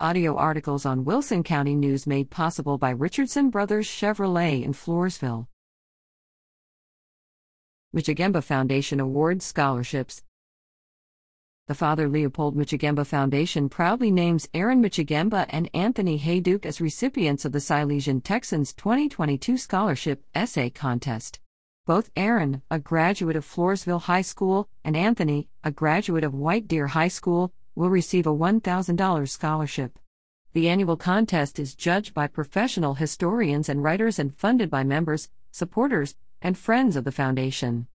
Audio articles on Wilson County News made possible by Richardson Brothers Chevrolet in Floresville. Moczygemba Foundation awards scholarships. The Father Leopold Moczygemba Foundation proudly names Aaron Moczygemba and Anthony Hayduke as recipients of the Silesian Texans 2022 Scholarship Essay Contest. Both Aaron, a graduate of Floresville High School, and Anthony, a graduate of White Deer High School, will receive a $1,000 scholarship. The annual contest is judged by professional historians and writers and funded by members, supporters, and friends of the foundation.